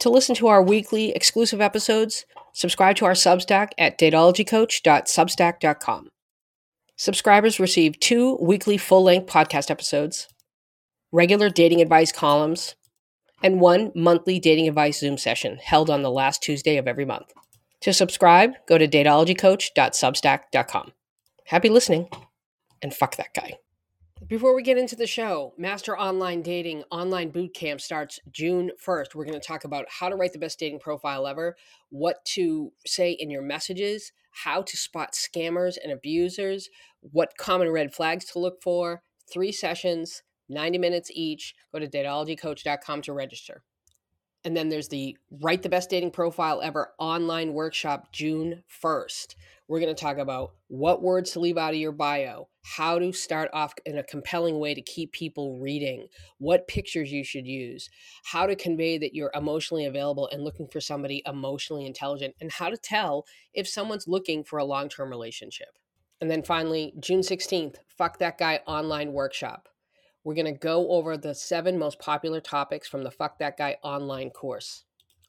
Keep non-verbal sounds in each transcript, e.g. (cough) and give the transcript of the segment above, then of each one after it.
To listen to our weekly exclusive episodes, subscribe to our Substack at dateologycoach.substack.com. Subscribers receive two weekly full length podcast episodes, regular dating advice columns, and one monthly dating advice Zoom session held on the last Tuesday of every month. To subscribe, go to dateologycoach.substack.com. Happy listening, and fuck that guy. Before we get into the show, Master Online Dating Online Boot Camp starts June 1st. We're going to talk about how to write the best dating profile ever, what to say in your messages, how to spot scammers and abusers, what common red flags to look for, three sessions, 90 minutes each. Go to dateologycoach.com to register. And then there's the Write the Best Dating Profile Ever online workshop June 1st. We're going to talk about what words to leave out of your bio, how to start off in a compelling way to keep people reading, what pictures you should use, how to convey that you're emotionally available and looking for somebody emotionally intelligent, and how to tell if someone's looking for a long term relationship. And then finally, June 16th, Fuck That Guy online workshop. We're going to go over the seven most popular topics from the Fuck That Guy online course.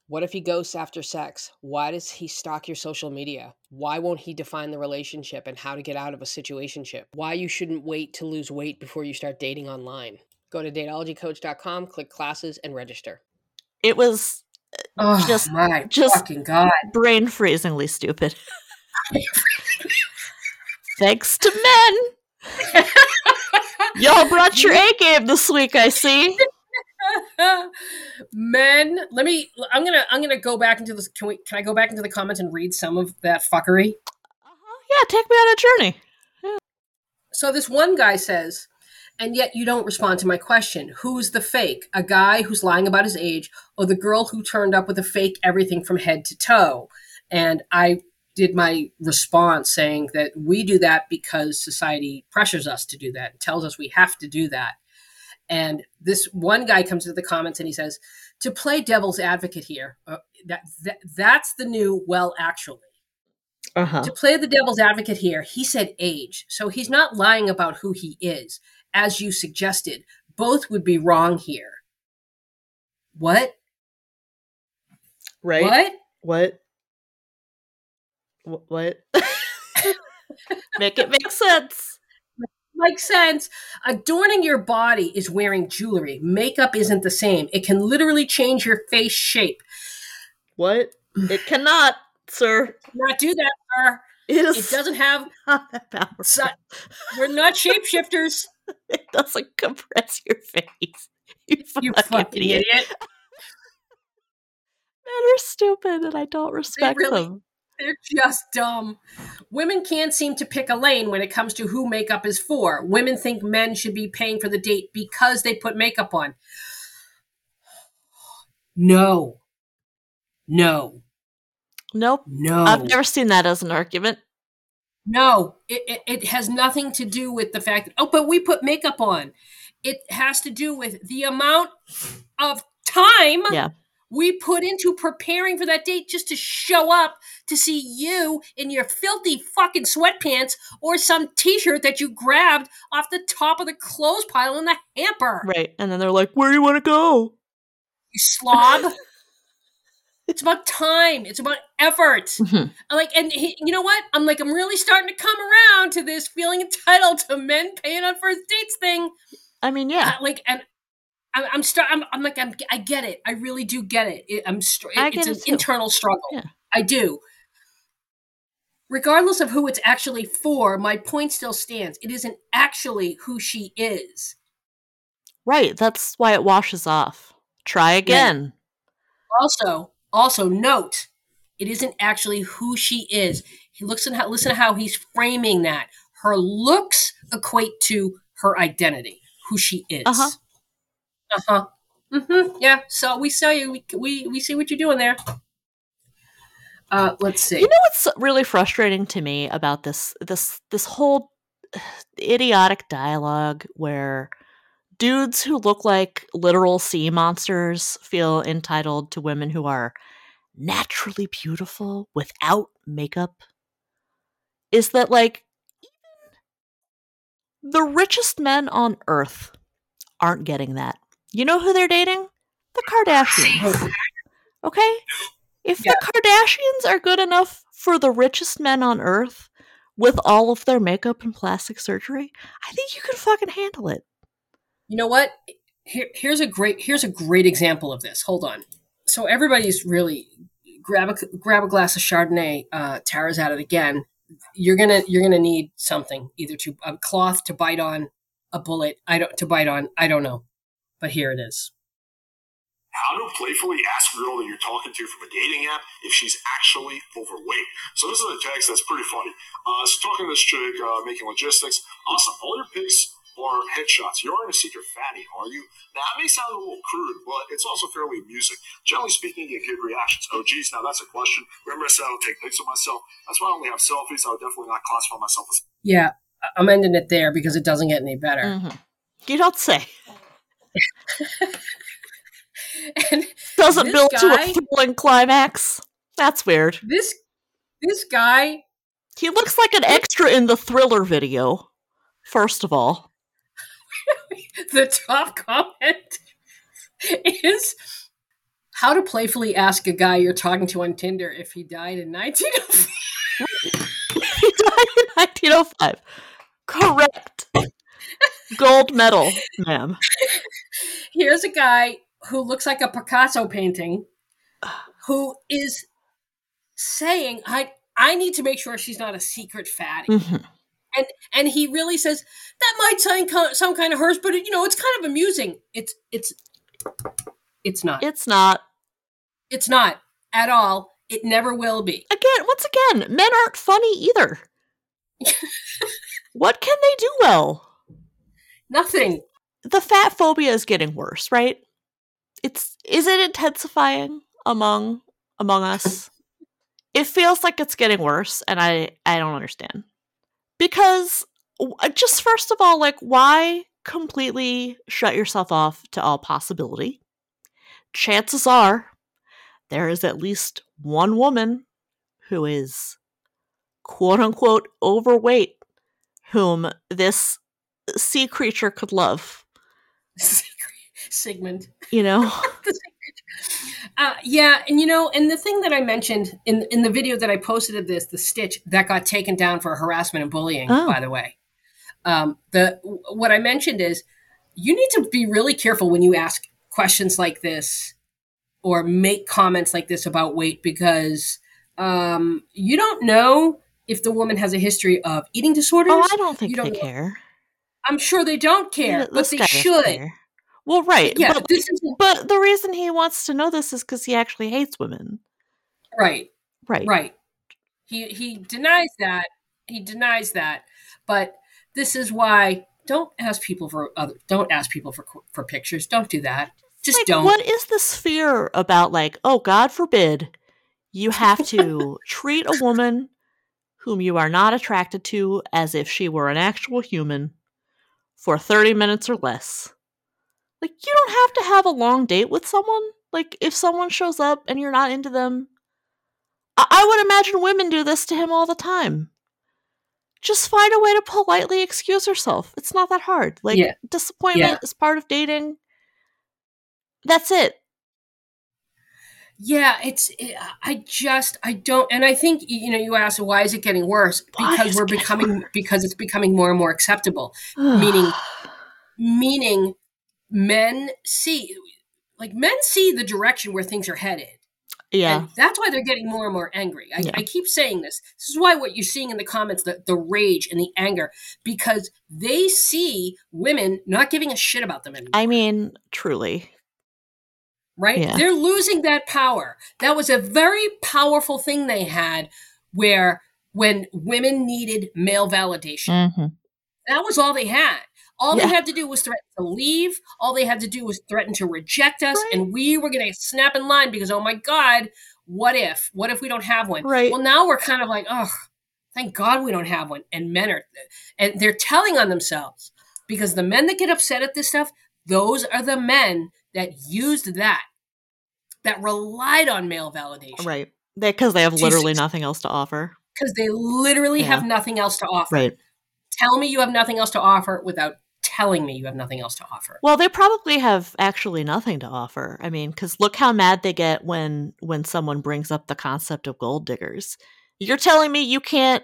What if he ghosts after sex? Why does he stalk your social media? Why won't he define the relationship and how to get out of a situationship? Why you shouldn't wait to lose weight before you start dating online? Go to dateologycoach.com, click classes, and register. It was uh, Oh Just- my just- fucking god! brain freezingly stupid. (laughs) Thanks to men. (laughs) Y'all brought your A game this week, I see. (laughs) Men, let me. I'm gonna. I'm gonna go back into this. Can we? Can I go back into the comments and read some of that fuckery? Uh-huh, yeah, take me on a journey. So this one guy says, and yet you don't respond to my question. Who's the fake? A guy who's lying about his age, or the girl who turned up with a fake everything from head to toe? And I did my response saying that we do that because society pressures us to do that, and tells us we have to do that. And this one guy comes into the comments and he says, to play devil's advocate here, uh, that, that that's the new well actually Uh huh. to play the devil's advocate here, he said age. So he's not lying about who he is, as you suggested. Both would be wrong here. What? Right? What? What? Wh- What? (laughs) make it make sense. Makes sense. Adorning your body is wearing jewelry. Makeup isn't the same. It can literally change your face shape. What? (sighs) It cannot, sir. Not do that, sir. It It is doesn't have. (laughs) not that powerful. si- We're not shapeshifters. (laughs) It doesn't compress your face. You, You fucking, fucking idiot. idiot. Men are stupid, and I don't respect really- them. They're just dumb. Women can't seem to pick a lane when it comes to who makeup is for. Women think men should be paying for the date because they put makeup on. No. No. Nope. No. I've never seen that as an argument. No. It, it, it has nothing to do with the fact that, oh, but we put makeup on. It has to do with the amount of time Yeah. We put into preparing for that date just to show up to see you in your filthy fucking sweatpants or some t-shirt that you grabbed off the top of the clothes pile in the hamper. Right. And then they're like, where do you want to go? You slob. (laughs) it's about time. It's about effort. Mhm. I'm like, and he, you know what? I'm like, I'm really starting to come around to this feeling entitled to men paying on first dates thing. I mean, yeah. Uh, like, and I'm, I'm, I'm, I'm like, I'm, I get it. I really do get it. it I'm, str- it's an it internal struggle. Yeah. I do. Regardless of who it's actually for, my point still stands. It isn't actually who she is. Right. That's why it washes off. Try again. Also, also note, it isn't actually who she is. He looks at how listen to how he's framing that. Her looks equate to her identity, who she is. Uh-huh. Uh huh. Mm-hmm. Yeah. So we saw you. We, we we see what you're doing there. Uh, let's see. You know what's really frustrating to me about this this this whole idiotic dialogue where dudes who look like literal sea monsters feel entitled to women who are naturally beautiful without makeup is that like even the richest men on earth aren't getting that. You know who they're dating? The Kardashians. Okay? If Yeah. the Kardashians are good enough for the richest men on earth with all of their makeup and plastic surgery, I think you could fucking handle it. You know what? Here, here's a great here's a great example of this. Hold on. So everybody's really grab a grab a glass of Chardonnay. Uh, Tara's at it again. You're gonna you're gonna need something either to a cloth to bite on, a bullet. I don't to bite on. I don't know, but here it is. how to playfully ask a girl that you're talking to from a dating app if she's actually overweight. So this is a text that's pretty funny. Uh, so talking to this chick, uh, making logistics. Awesome. All your pics are headshots. You aren't a secret fatty, are you? Now, that may sound a little crude, but it's also fairly amusing. Generally speaking, you get good reactions. Oh, geez, now that's a question. Remember I said I don't take pics of myself? That's why I only have selfies. I would definitely not classify myself as Yeah, I- I'm ending it there because it doesn't get any better. Mhm. You don't say. (laughs) And Doesn't build to a thrilling climax. That's weird. this this guy He looks like an extra in the thriller video, first of all. (laughs) the top comment is how to playfully ask a guy you're talking to on Tinder if he died in 1905. (laughs) He died in 1905. Correct. Gold medal, ma'am. Here's a guy who looks like a Picasso painting who is saying, I I need to make sure she's not a secret fatty. Mhm. And and he really says that might sound some kind of hers, but you know, it's kind of amusing. It's it's it's not. It's not. It's not at all. It never will be. Again, once again, men aren't funny either. (laughs) what can they do well? Nothing. The fat phobia is getting worse, right? It's is it intensifying among among us? (laughs) it feels like it's getting worse and I I don't understand. Because uh, just first of all, like why completely shut yourself off to all possibility? Chances are there is at least one woman who is quote unquote overweight whom this sea creature could love. (laughs) Sigmund. You know? (laughs) Uh, yeah, and you know, and the thing that I mentioned in in the video that I posted of this, the stitch that got taken down for harassment and bullying. Oh. By the way, um, the what I mentioned is you need to be really careful when you ask questions like this or make comments like this about weight because um, you don't know if the woman has a history of eating disorders. oh, I don't think You don't they know- care. I'm sure they don't care, but they should. care. Well, right. Yeah, but, this is but the reason he wants to know this is because he actually hates women. right. Right. Right. He he denies that. He denies that. But this is why don't ask people for other don't ask people for for pictures. Don't do that. Just Like, don't. What is this fear about, like, oh, God forbid you have to (laughs) treat a woman whom you are not attracted to as if she were an actual human for 30 minutes or less? Like, you don't have to have a long date with someone. Like, if someone shows up and you're not into them, I, I would imagine women do this to him all the time. Just find a way to politely excuse yourself. It's not that hard. Like, Yeah. disappointment Yeah. is part of dating. That's it. Yeah, it's it, I just I don't and I think you know you asked why is it getting worse? Why Because we're becoming worse? because it's becoming more and more acceptable. Meaning- (sighs) Meaning men see like men see the direction where things are headed. yeah. And that's why they're getting more and more angry. I, Yeah. I keep saying this. This is why what you're seeing in the comments, the, the rage and the anger, because they see women not giving a shit about them anymore. I mean, truly. Right? yeah. They're losing that power. That was a very powerful thing they had where when women needed male validation, Mm-hmm. that was all they had. All Yeah. they had to do was threaten to leave. All they had to do was threaten to reject us. Right. And we were going to snap in line because, oh my God, what if? What if we don't have one? Right. Well, now we're kind of like, oh, thank God we don't have one. And men are, and they're telling on themselves because the men that get upset at this stuff, those are the men that used that, that relied on male validation. Right. Because they have literally nothing else to offer. Because they literally Yeah. have nothing else to offer. Right. Tell me you have nothing else to offer without telling me you have nothing else to offer. Well, they probably have actually nothing to offer. I mean, because look how mad they get when when someone brings up the concept of gold diggers. You're telling me you can't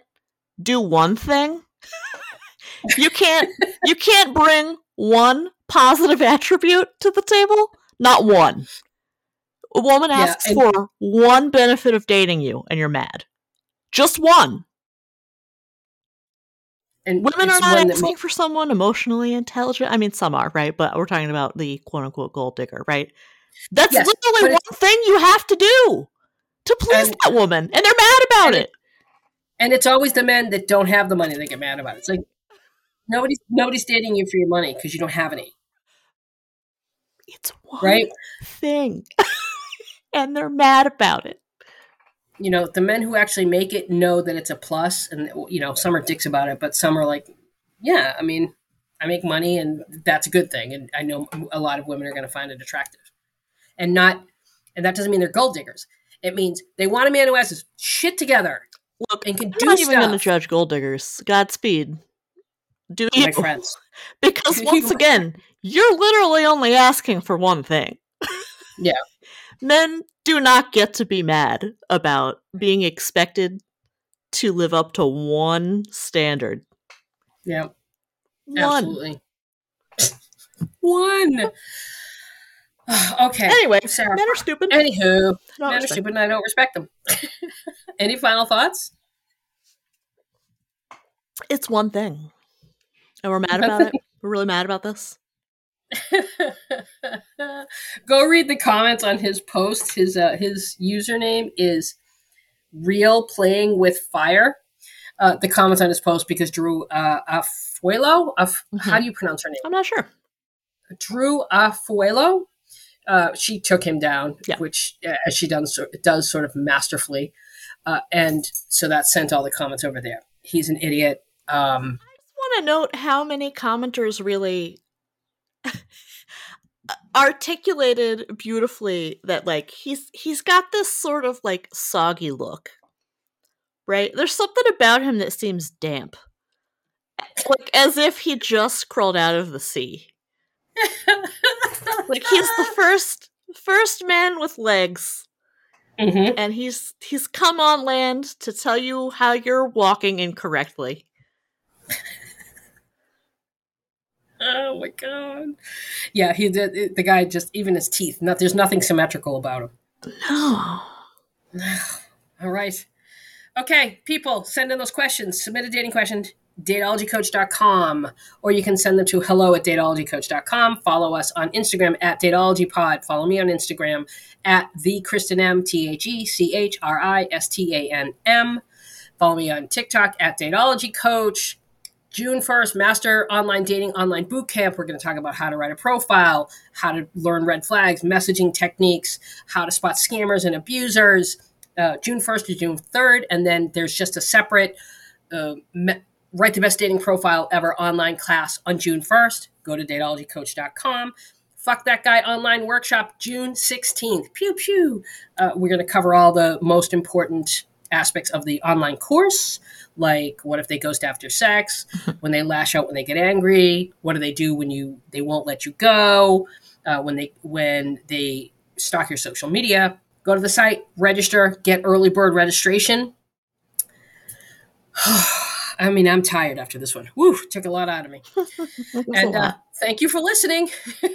do one thing? (laughs) you can't you can't bring one positive attribute to the table? Not one. A woman Yeah, asks and- for one benefit of dating you and you're mad. Just one. And Women are not asking ma- for someone emotionally intelligent. I mean, some are, right? But we're talking about the quote unquote gold digger, right? That's Yes, literally one thing you have to do to please And- that woman. And they're mad about and it. and it's always the men that don't have the money that get mad about it. It's like nobody's nobody's dating you for your money because you don't have any, It's one right? thing. (laughs) and they're mad about it. you know the men who actually make it know that it's a plus and you know some are dicks about it but some are like yeah i mean i make money and that's a good thing and i know a lot of women are going to find it attractive and not and that doesn't mean they're gold diggers it means they want a man who has his shit together Look, and can I'm do not even going to judge gold diggers. Godspeed. Do you? my friends (laughs) Because Do once you? (laughs) again, you're literally only asking for one thing. Yeah. Men do not get to be mad about being expected to live up to one standard. yeah One. absolutely one (sighs) okay Anyway, Sarah. men are stupid. anywho men are stupid and i don't respect them (laughs) any final thoughts It's one thing. And we're mad about it. We're really mad about this. Go read the comments on his post. His uh, his username is real playing with fire. Uh, the comments on his post because Drew uh, Afualo, Af- how do you pronounce her name? I'm not sure. Drew Afualo. Uh, she took him down, Yeah. which uh, as she does does sort of masterfully, uh, and so that sent all the comments over there. He's an idiot. Um, I just want to note how many commenters really (laughs) articulated beautifully that like he's he's got this sort of like soggy look right? There's something about him that seems damp like as if he just crawled out of the sea. (laughs) Like he's the first first man with legs. Mhm. and he's he's come on land to tell you how you're walking incorrectly Oh my god! Yeah, he did. The guy just even his teeth. Not there's nothing symmetrical about him. no (sighs) All right. Okay, people, send in those questions. Submit a dating question, dateologycoach.com, or you can send them to hello at dateologycoach.com. Follow us on Instagram at dateologypod. Follow me on Instagram at the Christan M, T H E C H R I S T A N M. Follow me on TikTok at dateologycoach. June 1st, Master Online Dating Online Bootcamp. We're going to talk about how to write a profile, how to learn red flags, messaging techniques, how to spot scammers and abusers. Uh, June 1st to June 3rd. And then there's just a separate uh, me- Write the Best Dating Profile Ever online class on June 1st. Go to dateologycoach.com. Fuck That Guy online workshop June 16th. Pew, pew. Uh, we're going to cover all the most important aspects of the online course like what if they ghost after sex (laughs) when they lash out when they get angry what do they do when you they won't let you go uh, when they when they stalk your social media go to the site register get early bird registration. (sighs) I mean i'm tired after this one. Woo, took a lot out of me. (laughs) It was a and uh, thank you for listening (laughs)